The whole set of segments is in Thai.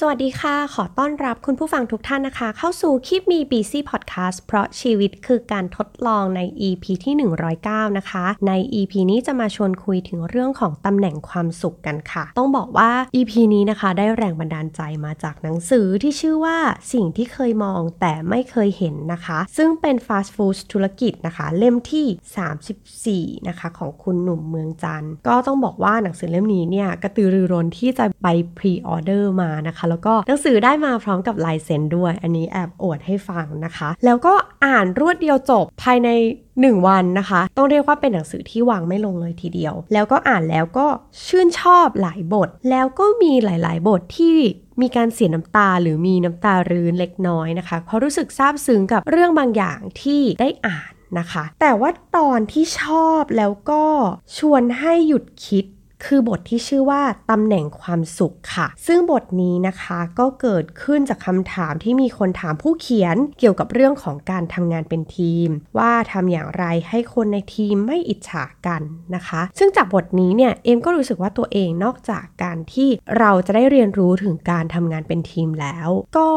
สวัสดีค่ะ ขอต้อนรับคุณผู้ฟังทุกท่านนะคะ เข้าสู่คลิปมี BC Podcast เพราะชีวิตคือการทดลองใน EP ที่ 109 นะคะ ใน EP นี้จะมาชวนคุยถึงเรื่องของตำแหน่งความสุขกันค่ะ ต้องบอกว่า EP นี้นะคะได้แรงบันดาลใจมาจากหนังสือที่ชื่อว่าสิ่งที่เคยมองแต่ไม่เคยเห็นนะคะ ซึ่งเป็น Fast Food ธุรกิจนะคะ เล่มที่ 34 นะคะ ของคุณหนุ่มเมืองจันทร์ก็ต้องบอกว่าหนังสือเล่มนี้เนี่ยกระตือรือร้นที่จะไปpre-order มานะคะแล้วก็หนังสือได้มาพร้อมกับลายเซ็นด้วย อันนี้แอบอวดให้ฟังนะคะ แล้วก็อ่านรวดเดียวจบภายใน 1 วันนะคะ ต้องเรียกว่าเป็นหนังสือที่วางไม่ลงเลยทีเดียว แล้วก็อ่านแล้วก็ชื่นชอบหลายบท แล้วก็มีหลาย ๆ บทที่มีการเสียน้ำตาหรือมีน้ำตารื้นเล็กน้อยนะคะ เพราะรู้สึกซาบซึ้งกับเรื่องบางอย่างที่ได้อ่านนะคะ แต่ว่าตอนที่ชอบแล้วก็ชวนให้หยุดคิด คือบทที่ชื่อว่าตำแหน่งความสุขค่ะ ซึ่งบทนี้นะคะก็เกิดขึ้นจากคำถามที่มีคนถามผู้เขียนเกี่ยวกับเรื่องของการทำงานเป็นทีม ว่าทำอย่างไรให้คนในทีมไม่อิจฉากันนะคะ ซึ่งจากบทนี้เนี่ยเอมก็รู้สึกว่าตัวเองนอกจากการที่เราจะได้เรียนรู้ถึงการทำงานเป็นทีมแล้ว ก็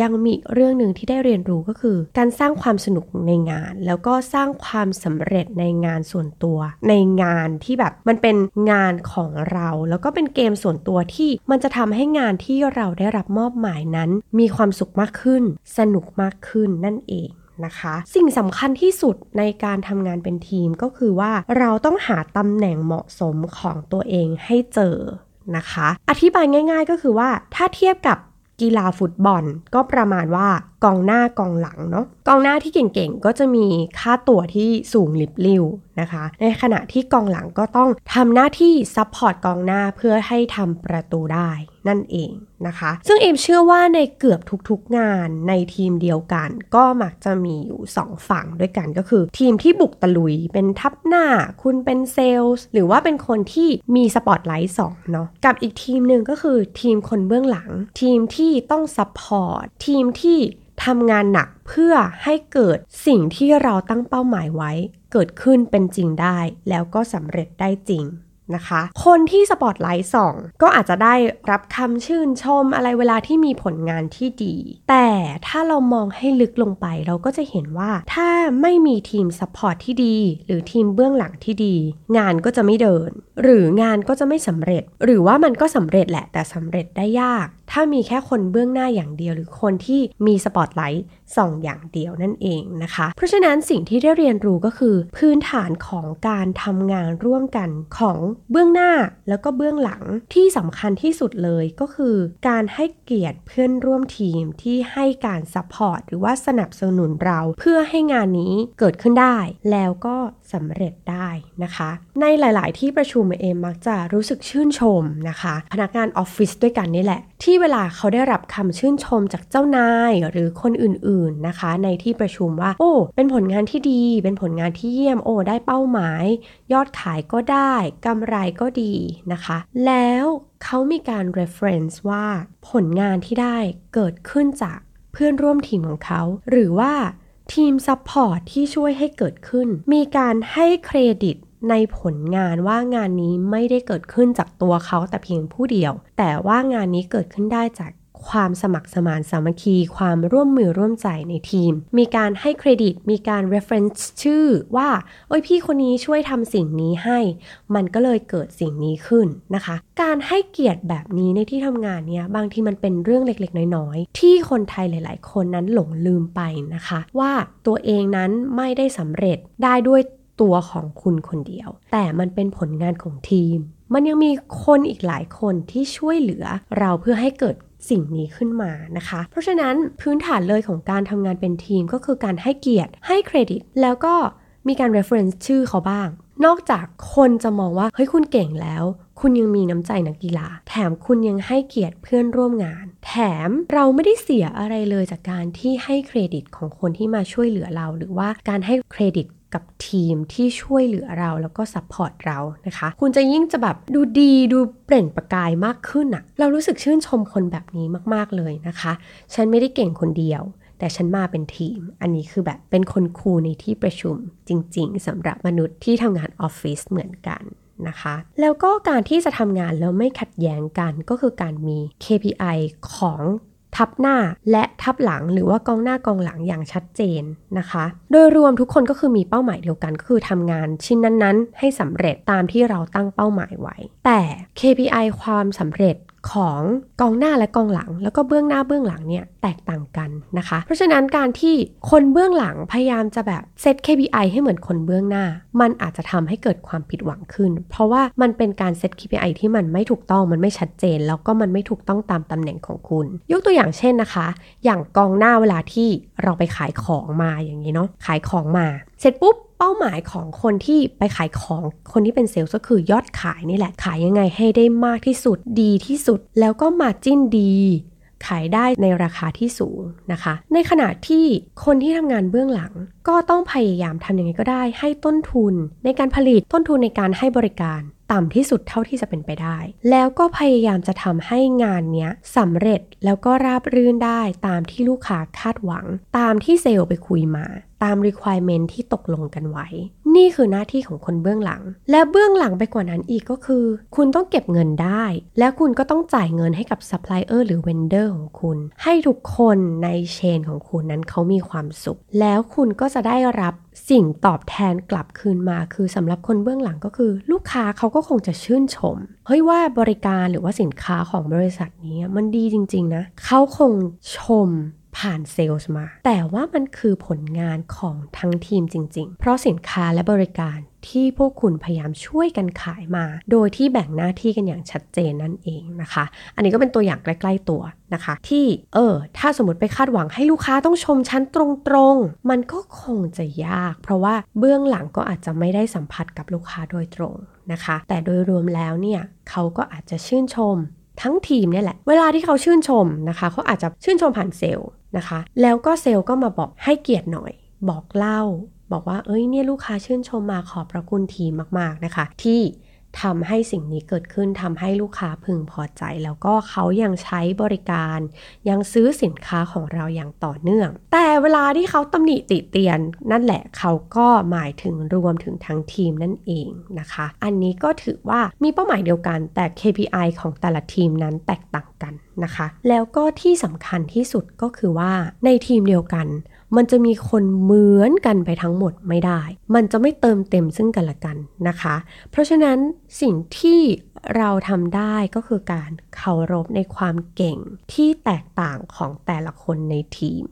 ยังมีเรื่องหนึ่งที่ได้เรียนรู้ก็คือ การสร้างความสนุกในงาน แล้วก็สร้างความสำเร็จในงานส่วนตัว ในงานที่แบบมันเป็นงานของเรา แล้วก็เป็นเกมส่วนตัวที่มันจะทำให้งานที่เราได้รับมอบหมายนั้น มีความสุขมากขึ้น สนุกมากขึ้นนั่นเองนะคะสิ่งสำคัญที่สุดในการทำงานเป็นทีมก็คือว่าเราต้องหาตำแหน่งเหมาะสมของตัวเองให้เจอนะคะ อธิบายง่าย ๆ ก็คือว่าถ้าเทียบกับ กีฬาฟุตบอล ก็ประมาณว่า กองหน้ากองหลังเนาะกองหน้าที่เก่งๆ ก็จะมีค่าตัวที่สูงลิบลิ่วนะคะ ในขณะที่กองหลังก็ต้องทำหน้าที่ support กองหน้าเพื่อให้ทำประตูได้นั่นเองนะคะ ซึ่งเอมเชื่อว่าในเกือบทุกๆงานในทีมเดียวกัน ก็มักจะมีอยู่ 2 ฝั่งด้วยกันก็คือ ทีมที่บุกตะลุยเป็นทัพหน้า คุณเป็นเซลล์หรือว่าเป็นคนที่มีสปอตไลท์ส่องเนาะกับอีกทีมหนึ่งก็คือทีมคนเบื้องหลัง ทีมที่ต้อง support ทีมที่ทำงานหนักเพื่อให้เกิดสิ่งที่เราตั้งเป้าหมายไว้ เกิดขึ้นเป็นจริงได้ แล้วก็สำเร็จได้จริงนะคะ คนที่สปอตไลท์ส่องก็อาจจะได้รับคำชื่นชมอะไรเวลาที่มีผลงานที่ดี แต่ถ้าเรามองให้ลึกลงไปเราก็จะเห็นว่าถ้าไม่มีทีม support ที่ดี หรือทีมเบื้องหลังที่ดี งานก็จะไม่เดิน หรืองานก็จะไม่สำเร็จ หรือว่ามันก็สำเร็จแหละแต่สำเร็จได้ยาก ถ้ามีแค่คนเบื้องหน้าอย่างเดียว หรือคนที่มีสปอตไลท์ส่องอย่างเดียวนั่นเองนะคะ เพราะฉะนั้นสิ่งที่ได้เรียนรู้ก็คือ พื้นฐานของการทำงานร่วมกันของเบื้องหน้าแล้วก็เบื้องหลังที่สำคัญที่สุดเลยก็คือ การให้เกียรติเพื่อนร่วมทีมที่ให้การ support หรือว่าสนับสนุนเรา เพื่อให้งานนี้เกิดขึ้นได้ แล้วก็ สำเร็จได้นะคะ ในหลาย ๆ ที่ประชุมเอมมักจะรู้สึกชื่นชมนะคะ พนักงานออฟฟิศด้วยกันนี่แหละ ที่เวลาเขาได้รับคำชื่นชมจากเจ้านายหรือคนอื่น ๆ นะคะ ในที่ประชุมว่า โอ้ เป็นผลงานที่ดี เป็นผลงานที่เยี่ยมโอ้ได้เป้าหมาย ยอดขายก็ได้กำไรก็ดีนะคะ แล้วเขามีการ reference ว่าผลงานที่ได้เกิดขึ้นจากเพื่อนร่วมทีมของเขา หรือว่า ทีม support ที่ช่วยให้เกิดขึ้น มีการให้เครดิตในผลงานว่างานนี้ไม่ได้เกิดขึ้นจากตัวเขาแต่เพียงผู้เดียว แต่ว่างานนี้เกิดขึ้นได้จาก ความสมัครสมานสามัคคี ความร่วมมือร่วมใจในทีม มีการให้เครดิต มีการ reference ชื่อว่า โอ้ยพี่คนนี้ช่วยทำสิ่งนี้ให้ มันก็เลยเกิดสิ่งนี้ขึ้นนะคะ การให้เกียรติแบบนี้ในที่ทำงานเนี่ยบางทีมันเป็นเรื่องเล็กๆ น้อยๆ ที่คนไทยหลาย ๆ คนนั้นหลงลืมไปนะคะ ว่าตัวเองนั้นไม่ได้สำเร็จได้ด้วยตัวของคุณคนเดียว แต่มันเป็นผลงานของทีม มันยังมีคนอีกหลายคนที่ช่วยเหลือเราเพื่อให้เกิด สิ่งนี้ขึ้นมานะคะ เพราะฉะนั้นพื้นฐานเลยของการทำงานเป็นทีมก็คือการให้เกียรติให้เครดิต แล้วก็มีการ reference ชื่อเขาบ้าง นอกจากคนจะมองว่าเฮ้ยคุณเก่งแล้ว คุณยังมีน้ำใจนักกีฬา แถมคุณยังให้เกียรติเพื่อนร่วมงาน แถมเราไม่ได้เสียอะไรเลยจากการที่ให้เครดิตของคนที่มาช่วยเหลือเรา หรือว่าการให้เครดิต กับทีมที่ช่วยเหลือเราแล้วก็ support เรานะคะ คุณจะยิ่งจะแบบดูดีดูเปล่งประกายมากขึ้นอะเรารู้สึกชื่นชมคนแบบนี้มากๆเลยนะคะ ฉันไม่ได้เก่งคนเดียว แต่ฉันมาเป็นทีม อันนี้คือแบบเป็นคน cool ในที่ประชุมจริง ๆสำหรับมนุษย์ที่ทำงานออฟฟิศเหมือนกันนะคะแล้วก็การที่จะทำงานแล้วไม่ขัดแย้งกันก็คือการมี KPI ของ ทับหน้าและทับหลังหรือว่ากองหน้ากองหลังอย่างชัดเจนนะคะ โดยรวมทุกคนก็คือมีเป้าหมายเดียวกันก็คือทำงานชิ้นนั้นๆ ให้สำเร็จตามที่เราตั้งเป้าหมายไว้ แต่ KPI ความสำเร็จ ของกองหน้าและกองหลัง แล้วก็เบื้องหน้าเบื้องหลังเนี่ยแตกต่างกันนะคะ เพราะฉะนั้นการที่คนเบื้องหลังพยายามจะแบบเซต KPI ให้เหมือนคนเบื้องหน้า มันอาจจะทำให้เกิดความผิดหวังขึ้น เพราะว่ามันเป็นการเซต KPI ที่มันไม่ถูกต้องมันไม่ชัดเจน แล้วก็มันไม่ถูกต้องตามตำแหน่งของคุณ ยกตัวอย่างเช่นนะคะ อย่างกองหน้าเวลาที่เราไปขายของมาอย่างนี้เนาะขายของมา เสร็จปุ๊บเป้าหมายของคนที่ไปขายของคนที่เป็นเซลล์ก็คือยอดขายนี่แหละ ขายยังไงให้ได้มากที่สุดดีที่สุด แล้วก็มาจิ้นดีขายได้ในราคาที่สูงนะคะ ในขณะที่คนที่ทำงานเบื้องหลัง ก็ต้องพยายามทำยังไงก็ได้ ให้ต้นทุนในการผลิตต้นทุนในการให้บริการต่ำที่สุดเท่าที่จะเป็นไปได้ แล้วก็พยายามจะทำให้งานเนี้ยสำเร็จแล้วก็ราบรื่นได้ตามที่ลูกค้าคาดหวัง ตามที่เซลล์ไปคุยมา ตาม requirement ที่ตกลงกันไว้ นี่คือหน้าที่ของคนเบื้องหลัง และเบื้องหลังไปกว่านั้นอีกก็คือ คุณต้องเก็บเงินได้ และคุณก็ต้องจ่ายเงินให้กับ supplier หรือ vendor ของคุณ ให้ทุกคนในเชนของคุณนั้นเขามีความสุข แล้วคุณก็จะได้รับสิ่งตอบแทนกลับคืนมา คือสำหรับคนเบื้องหลังก็คือ ลูกค้าเขาก็คงจะชื่นชม เฮ้ยว่าบริการหรือว่าสินค้าของบริษัทนี้มันดีจริง ๆนะ เขาคงชม ผ่านเซลล์มา แต่ว่ามันคือผลงานของทั้งทีมจริง ๆ เพราะสินค้าและบริการที่พวกคุณพยายามช่วยกันขายมา โดยที่แบ่งหน้าที่กันอย่างชัดเจนนั่นเองนะคะ อันนี้ก็เป็นตัวอย่างใกล้ๆตัวนะคะ ที่เออ ถ้าสมมติไปคาดหวังให้ลูกค้าต้องชมชั้นตรงๆ มันก็คงจะยาก เพราะว่าเบื้องหลังก็อาจจะไม่ได้สัมผัสกับลูกค้าโดยตรงนะคะ แต่โดยรวมแล้วเนี่ยเขาก็อาจจะชื่นชมทั้งทีมเนี่ยแหละ เวลาที่เขาชื่นชมนะคะ เขาอาจจะชื่นชมผ่านเซลล์ นะคะ แล้วก็เซลล์ก็มาบอกให้เกียรติหน่อย บอกเล่า บอกว่าเอ้ยเนี่ยลูกค้าชื่นชมมาขอบพระคุณทีมมากๆนะคะ ที่ ทำให้สิ่งนี้เกิดขึ้นทำให้ลูกค้าพึงพอใจ แล้วก็เขายังใช้บริการ ยังซื้อสินค้าของเราอย่างต่อเนื่อง แต่เวลาที่เขาตำหนิติเตียน นั่นแหละเขาก็หมายถึงรวมถึงทั้งทีมนั่นเองนะคะ อันนี้ก็ถือว่ามีเป้าหมายเดียวกัน แต่ KPI ของแต่ละทีมนั้นแตกต่างกันนะคะ แล้วก็ที่สำคัญที่สุดก็คือว่าในทีมเดียวกัน มันจะมีคนเหมือนกันไปทั้งหมดไม่ได้ มันจะไม่เติมเต็มซึ่งกันและกันนะคะ เพราะฉะนั้นสิ่งที่เราทำได้ก็คือการเคารพในความเก่งที่แตกต่างของแต่ละคนในทีม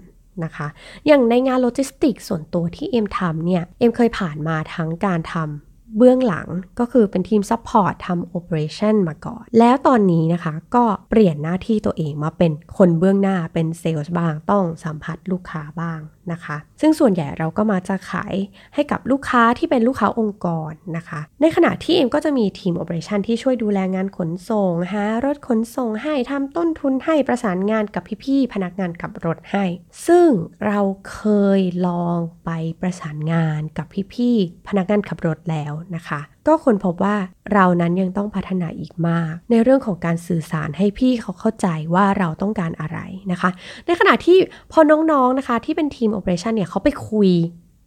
นะคะ อย่างในงานโลจิสติกส์ส่วนตัวที่เอ็มทำเนี่ย เอ็มเคยผ่านมาทั้งการทำ เบื้องหลังก็คือเป็นทีม support ทำ operation มาก่อน แล้วตอนนี้นะคะก็เปลี่ยนหน้าที่ตัวเองมาเป็นคนเบื้องหน้าเป็นเซลล์บ้างต้องสัมผัสลูกค้าบ้างนะคะ ซึ่งส่วนใหญ่เราก็มาจะขายให้กับลูกค้าที่เป็นลูกค้าองค์กรนะคะ ในขณะที่เอ็มก็จะมีทีม operation ที่ช่วยดูแลงานขนส่งหารถขนส่งให้ทำต้นทุนให้ประสานงานกับพี่ๆพนักงานขับรถให้ ซึ่งเราเคยลองไปประสานงานกับพี่ๆพนักงานขับรถแล้วนะคะ ก็คนพบว่าเรานั้นยังต้องพัฒนาอีกมาก ในเรื่องของการสื่อสารให้พี่เขาเข้าใจว่าเราต้องการอะไรนะคะ ในขณะที่พอน้องๆนะคะที่เป็นทีมโอเปอเรชันเนี่ยเขาไปคุย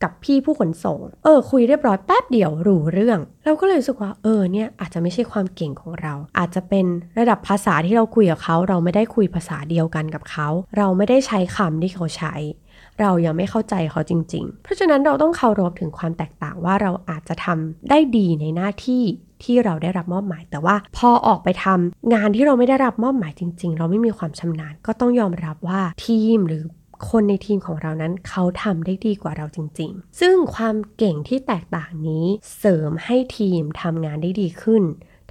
กับพี่ผู้ขนส่ง เออ คุยเรียบร้อยแป๊บเดียวรู้เรื่อง เราก็เลยรู้สึกว่า เออ เนี่ย อาจจะไม่ใช่ความเก่งของเรา อาจจะเป็นระดับภาษาที่เราคุยกับเขา เราไม่ได้คุยภาษาเดียวกันกับเขา เราไม่ได้ใช้คำที่เขาใช้ เรายังไม่เข้าใจเขาจริง ๆ เพราะฉะนั้นเราต้องเคารพถึงความแตกต่างว่าเราอาจจะทำได้ดีในหน้าที่ที่เราได้รับมอบหมาย แต่ว่าพอออกไปทำงานที่เราไม่ได้รับมอบหมายจริง ๆ เราไม่มีความชำนาญ ก็ต้องยอมรับว่าทีมหรือ คนในทีมของเรานั้นเขาทำได้ดีกว่าเราจริง ๆ ซึ่งความเก่งที่แตกต่างนี้เสริมให้ทีมทำงานได้ดีขึ้น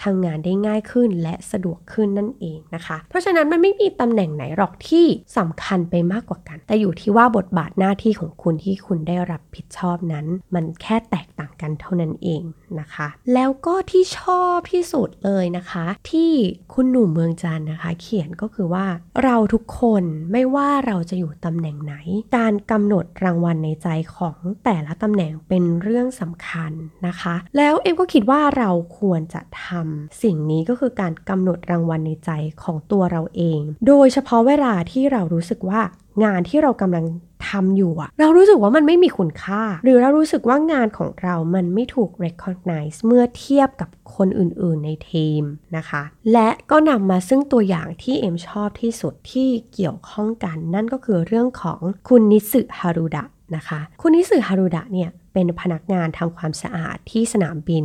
ทำงานได้ง่ายขึ้นและสะดวกขึ้นนั่นเองนะคะ เพราะฉะนั้นมันไม่มีตำแหน่งไหนหรอกที่สำคัญไปมากกว่ากัน แต่อยู่ที่ว่าบทบาทหน้าที่ของคุณที่คุณได้รับผิดชอบนั้น มันแค่แตกต่างกันเท่านั้นเองนะคะ แล้วก็ที่ชอบที่สุดเลยนะคะ ที่คุณหนุ่มเมืองจันนะคะ เขียนก็คือว่าเราทุกคนไม่ว่าเราจะอยู่ตำแหน่งไหน การกำหนดรางวัลในใจของแต่ละตำแหน่งเป็นเรื่องสำคัญนะคะ แล้วเอ็มก็คิดว่าเราควรจะทำสิ่งนี้ก็คือการกำหนดรางวัลในใจของตัวเราเอง โดยเฉพาะเวลาที่เรารู้สึกว่างานที่เรากำลังทำอยู่อะเรารู้สึกว่ามันไม่มีคุณค่า หรือเรารู้สึกว่างานของเรามันไม่ถูก recognize เมื่อเทียบกับคนอื่นๆในทีมนะคะ และก็นำมาซึ่งตัวอย่างที่เอ็มชอบที่สุดที่เกี่ยวข้องกัน นั่นก็คือเรื่องของคุณนิสึฮารุดะนะคะ คุณนิสึฮารุดะเนี่ยเป็นพนักงานทำความสะอาดที่สนามบิน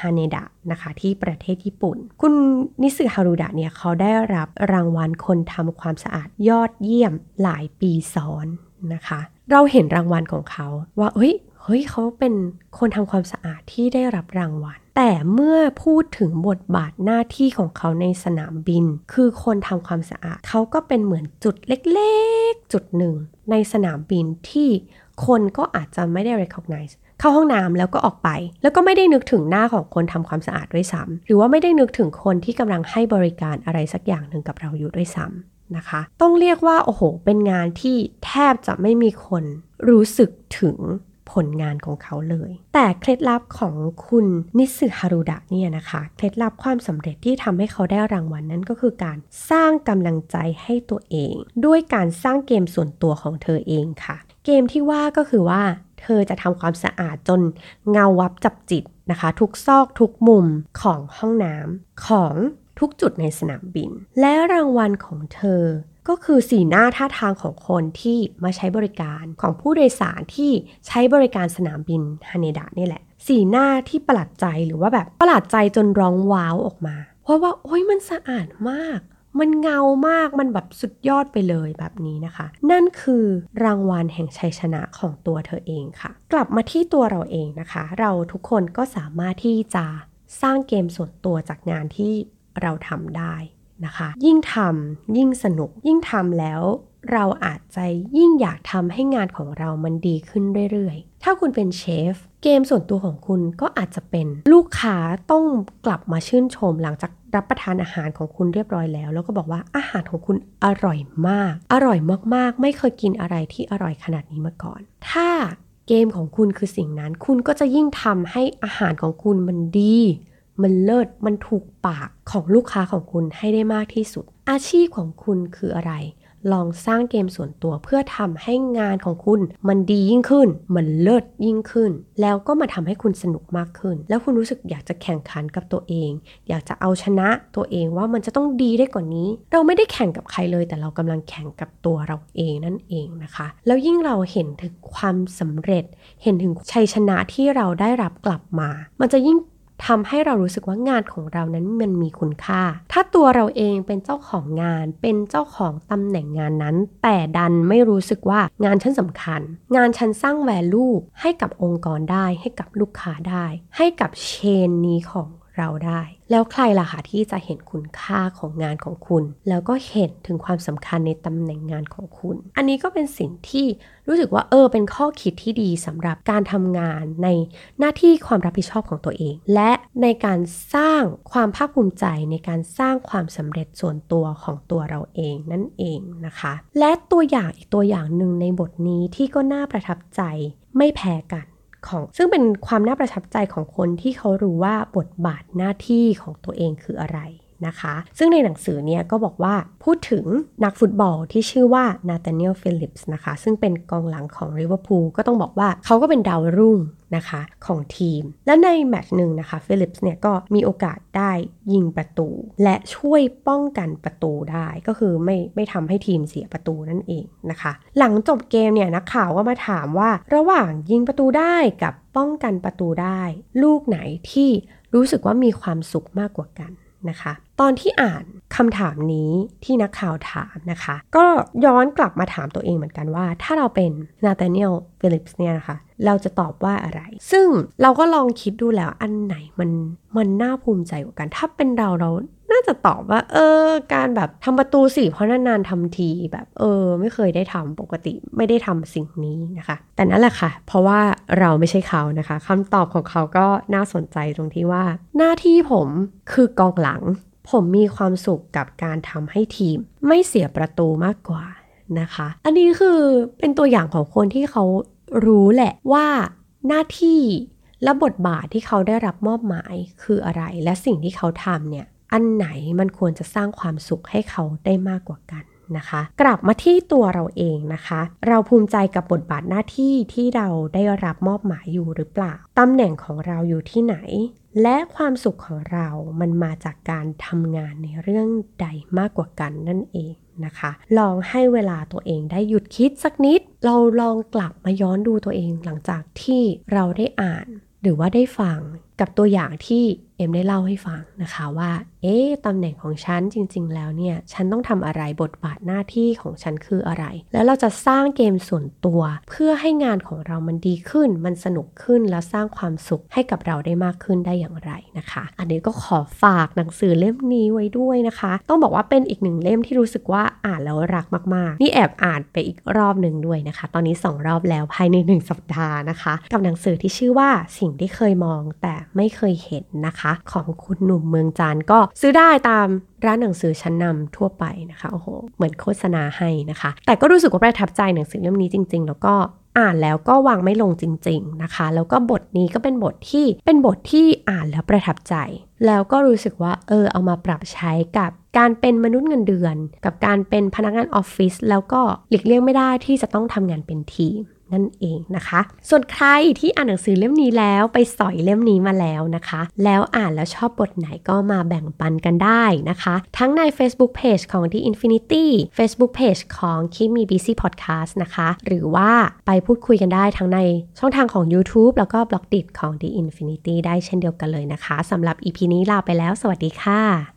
ฮาเนดะนะคะที่ประเทศญี่ปุ่น คุณนิสึฮารุดะเนี่ยเขาได้รับรางวัลคนทำความสะอาดยอดเยี่ยมหลายปีซ้อนนะคะ เราเห็นรางวัลของเขาว่าเฮ้ยเฮ้ยเขาเป็นคนทำความสะอาดที่ได้รับรางวัล แต่เมื่อพูดถึงบทบาทหน้าที่ของเขาในสนามบิน คือคนทำความสะอาดเขาก็เป็นเหมือนจุดเล็กๆ จุดหนึ่ง ในสนามบินที่คนก็อาจจะไม่ได้ recognize เข้าห้องน้ำแล้วก็ออกไป แล้วก็ไม่ได้นึกถึงหน้าของคนทำความสะอาดด้วยซ้ำหรือว่าไม่ได้นึกถึงคนที่กำลังให้บริการอะไรสักอย่างหนึ่งกับเราอยู่ด้วยซ้ำนะคะ ต้องเรียกว่าโอ้โห เป็นงานที่แทบจะไม่มีคนรู้สึกถึง ผลงานของเขาเลย แต่เคล็ดลับของคุณนิสึฮารุดะเนี่ยนะคะ เคล็ดลับความสำเร็จที่ทำให้เขาได้รางวัลนนั้นก็คือการสร้างกำลังใจให้ตัวเอง ด้วยการสร้างเกมส่วนตัวของเธอเองค่ะ เกมที่ว่าก็คือว่าเธอจะทำความสะอาดจนเงาวับจับจิตนะคะ ทุกซอกทุกมุมของห้องน้ำของทุกจุดในสนามบิน และรางวัลของเธอ ก็คือสีหน้าท่าทางของคนที่มาใช้บริการของผู้โดยสารที่ใช้บริการสนามบินฮาเนดะนี่แหละ สีหน้าที่ประหลาดใจหรือว่าแบบประหลาดใจจนร้องว้าวออกมา เพราะว่าโอ้ยมันสะอาดมาก มันเงามากมันแบบสุดยอดไปเลยแบบนี้นะคะ นั่นคือรางวัลแห่งชัยชนะของตัวเธอเองค่ะ กลับมาที่ตัวเราเองนะคะ เราทุกคนก็สามารถที่จะสร้างเกมส่วนตัวจากงานที่เราทำได้ นะคะ ยิ่งทำยิ่งสนุก ยิ่งทำแล้ว เราอาจจะยิ่งอยากทำให้งานของเรามันดีขึ้นเรื่อยๆ ถ้าคุณเป็นเชฟเกมส่วนตัวของคุณก็อาจจะเป็นลูกค้าต้องกลับมาชื่นชมหลังจากรับประทานอาหารของคุณเรียบร้อยแล้ว แล้วก็บอกว่าอาหารของคุณอร่อยมาก อร่อยมากๆ ไม่เคยกินอะไรที่อร่อยขนาดนี้มาก่อน ถ้าเกมของคุณคือสิ่งนั้น คุณก็จะยิ่งทำให้อาหารของคุณมันดี มันเลิศมันถูกปากของลูกค้าของคุณให้ได้มากที่สุด อาชีพของคุณคืออะไร ลองสร้างเกมส่วนตัวเพื่อทำให้งานของคุณ มันดียิ่งขึ้น มันเลิศยิ่งขึ้น แล้วก็มาทำให้คุณสนุกมากขึ้น แล้วคุณรู้สึกอยากจะแข่งขันกับตัวเอง อยากจะเอาชนะตัวเองว่ามันจะต้องดีได้กว่านี้ เราไม่ได้แข่งกับใครเลย แต่เรากำลังแข่งกับตัวเราเองนั่นเองนะคะ แล้วยิ่งเราเห็นถึงความสำเร็จ เห็นถึงชัยชนะที่เราได้รับกลับมา มันจะยิ่ง ทำให้เรารู้สึกว่างานของเรานั้นมันมีคุณค่า ถ้าตัวเราเองเป็นเจ้าของงาน เป็นเจ้าของตำแหน่งงานนั้น แต่ดันไม่รู้สึกว่างานฉันสำคัญ งานฉันสร้างแวลูให้กับองค์กรได้ ให้กับลูกค้าได้ ให้กับเชนนี้ของ เราได้ แล้วใครล่ะคะที่จะเห็นคุณค่าของงานของคุณ แล้วก็เห็นถึงความสำคัญในตำแหน่งงานของคุณ อันนี้ก็เป็นสิ่งที่รู้สึกว่าเออเป็นข้อคิดที่ดีสำหรับการทำงานในหน้าที่ความรับผิดชอบของตัวเอง และในการสร้างความภาคภูมิใจในการสร้างความสำเร็จส่วนตัวของตัวเราเองนั่นเองนะคะ และตัวอย่างอีกตัวอย่างหนึ่งในบทนี้ที่ก็น่าประทับใจไม่แพ้กัน ของซึ่งเป็นความน่าประทับใจของคนที่เขารู้ว่าบทบาทหน้าที่ของตัวเองคืออะไร นะคะ ซึ่งในหนังสือเนี่ยก็บอกว่าพูดถึงนักฟุตบอลที่ชื่อว่านาธานีลฟิลิปส์นะคะ ซึ่งเป็นกองหลังของริเวอร์พูลก็ต้องบอกว่าเขาก็เป็นดาวรุ่งนะคะของทีม และในแมตช์หนึ่งนะคะฟิลิปส์เนี่ยก็มีโอกาสได้ยิงประตู และช่วยป้องกันประตูได้ก็คือไม่ไม่ทำให้ทีมเสียประตูนั่นเองนะคะ หลังจบเกมเนี่ยนักข่าวก็มาถามว่าระหว่างยิงประตูได้กับป้องกันประตูได้ ลูกไหนที่รู้สึกว่ามีความสุขมากกว่ากัน นะคะ ตอนที่อ่านคำถามนี้ที่นักข่าวถามนะคะ ก็ย้อนกลับมาถามตัวเองเหมือนกันว่า ถ้าเราเป็นนาตาเนียลฟิลิปส์เนี่ยนะคะเราจะตอบว่าอะไร ซึ่งเราก็ลองคิดดูแล้วอันไหนมันมันน่าภูมิใจกว่ากัน ถ้าเป็นเราเรา น่าจะตอบว่า เออ การแบบทำประตูสิเพราะนานๆทำทีแบบ เออ ไม่เคยได้ทำปกติไม่ได้ทำสิ่งนี้นะคะ แต่นั่นแหละค่ะ เพราะว่าเราไม่ใช่เขานะคะคำตอบของเขาก็น่าสนใจตรงที่ว่า หน้าที่ผมคือกองหลัง ผมมีความสุขกับการทำให้ทีม ไม่เสียประตูมากกว่านะคะ อันนี้คือเป็นตัวอย่างของคนที่เขารู้แหละว่าหน้าที่และบทบาทที่เขาได้รับมอบหมายคืออะไร และสิ่งที่เขาทำเนี่ย อันไหนมันควรจะสร้างความสุขให้เขาได้มากกว่ากันนะคะ กลับมาที่ตัวเราเองนะคะ เราภูมิใจกับบทบาทหน้าที่ที่เราได้รับมอบหมายอยู่หรือเปล่าตำแหน่งของเราอยู่ที่ไหน และความสุขของเรามันมาจากการทำงานในเรื่องใดมากกว่ากันนั่นเองนะคะ ลองให้เวลาตัวเองได้หยุดคิดสักนิด เราลองกลับมาย้อนดูตัวเองหลังจากที่เราได้อ่าน หรือว่าได้ฟังกับตัวอย่างที่เอ็มได้เล่าให้ฟังนะคะว่า เอ๊ะตำแหน่งของฉันจริง ๆ แล้วเนี่ย ฉันต้องทำอะไรบทบาทหน้าที่ของฉันคืออะไร แล้วเราจะสร้างเกมส่วนตัว เพื่อให้งานของเรามันดีขึ้น มันสนุกขึ้นแล้วสร้างความสุขให้กับเราได้มากขึ้นได้อย่างไรนะคะ อันนี้ก็ขอฝากหนังสือเล่มนี้ไว้ด้วยนะคะ ต้องบอกว่าเป็นอีกหนึ่งเล่มที่รู้สึกว่าอ่านแล้วรักมากๆ นี่แอบอ่านไปอีกรอบหนึ่งด้วยนะคะ ตอนนี้ 2 รอบแล้วภายใน 1 สัปดาห์นะคะ กับหนังสือที่ชื่อว่าสิ่งที่เคยมองแต่ ไม่เคยเห็นนะคะ ของคุณหนุ่มเมืองจันก็ซื้อได้ตามร้านหนังสือชั้นนำทั่วไปนะคะโอ้โหเหมือนโฆษณาให้นะคะ แต่ก็รู้สึกว่าประทับใจหนังสือเล่มนี้จริง ๆ แล้วก็อ่านแล้วก็วางไม่ลงจริง ๆนะคะ แล้วก็บทนี้ก็เป็นบทที่เป็นบทที่อ่านแล้วประทับใจ แล้วก็รู้สึกว่าเออเอามาปรับใช้กับการเป็นมนุษย์เงินเดือน กับการเป็นพนักงานออฟฟิศแล้วก็หลีกเลี่ยงไม่ได้ที่จะต้องทำงานเป็นทีม นั่นเองนะคะ ส่วนใครที่อ่านหนังสือเล่มนี้แล้วไปสอยเล่มนี้มาแล้วนะคะ แล้วอ่านแล้วชอบบทไหนก็มาแบ่งปันกันได้นะคะ ทั้งใน Facebook Page ของ The Infinity Facebook Page ของ Keep Me Busy Podcast นะคะ หรือว่าไปพูดคุยกันได้ทั้งในช่องทางของ YouTube แล้วก็บล็อกดิของ The Infinity ได้เช่นเดียวกันเลยนะคะสำหรับ EP นี้ลาไปแล้ว สวัสดีค่ะ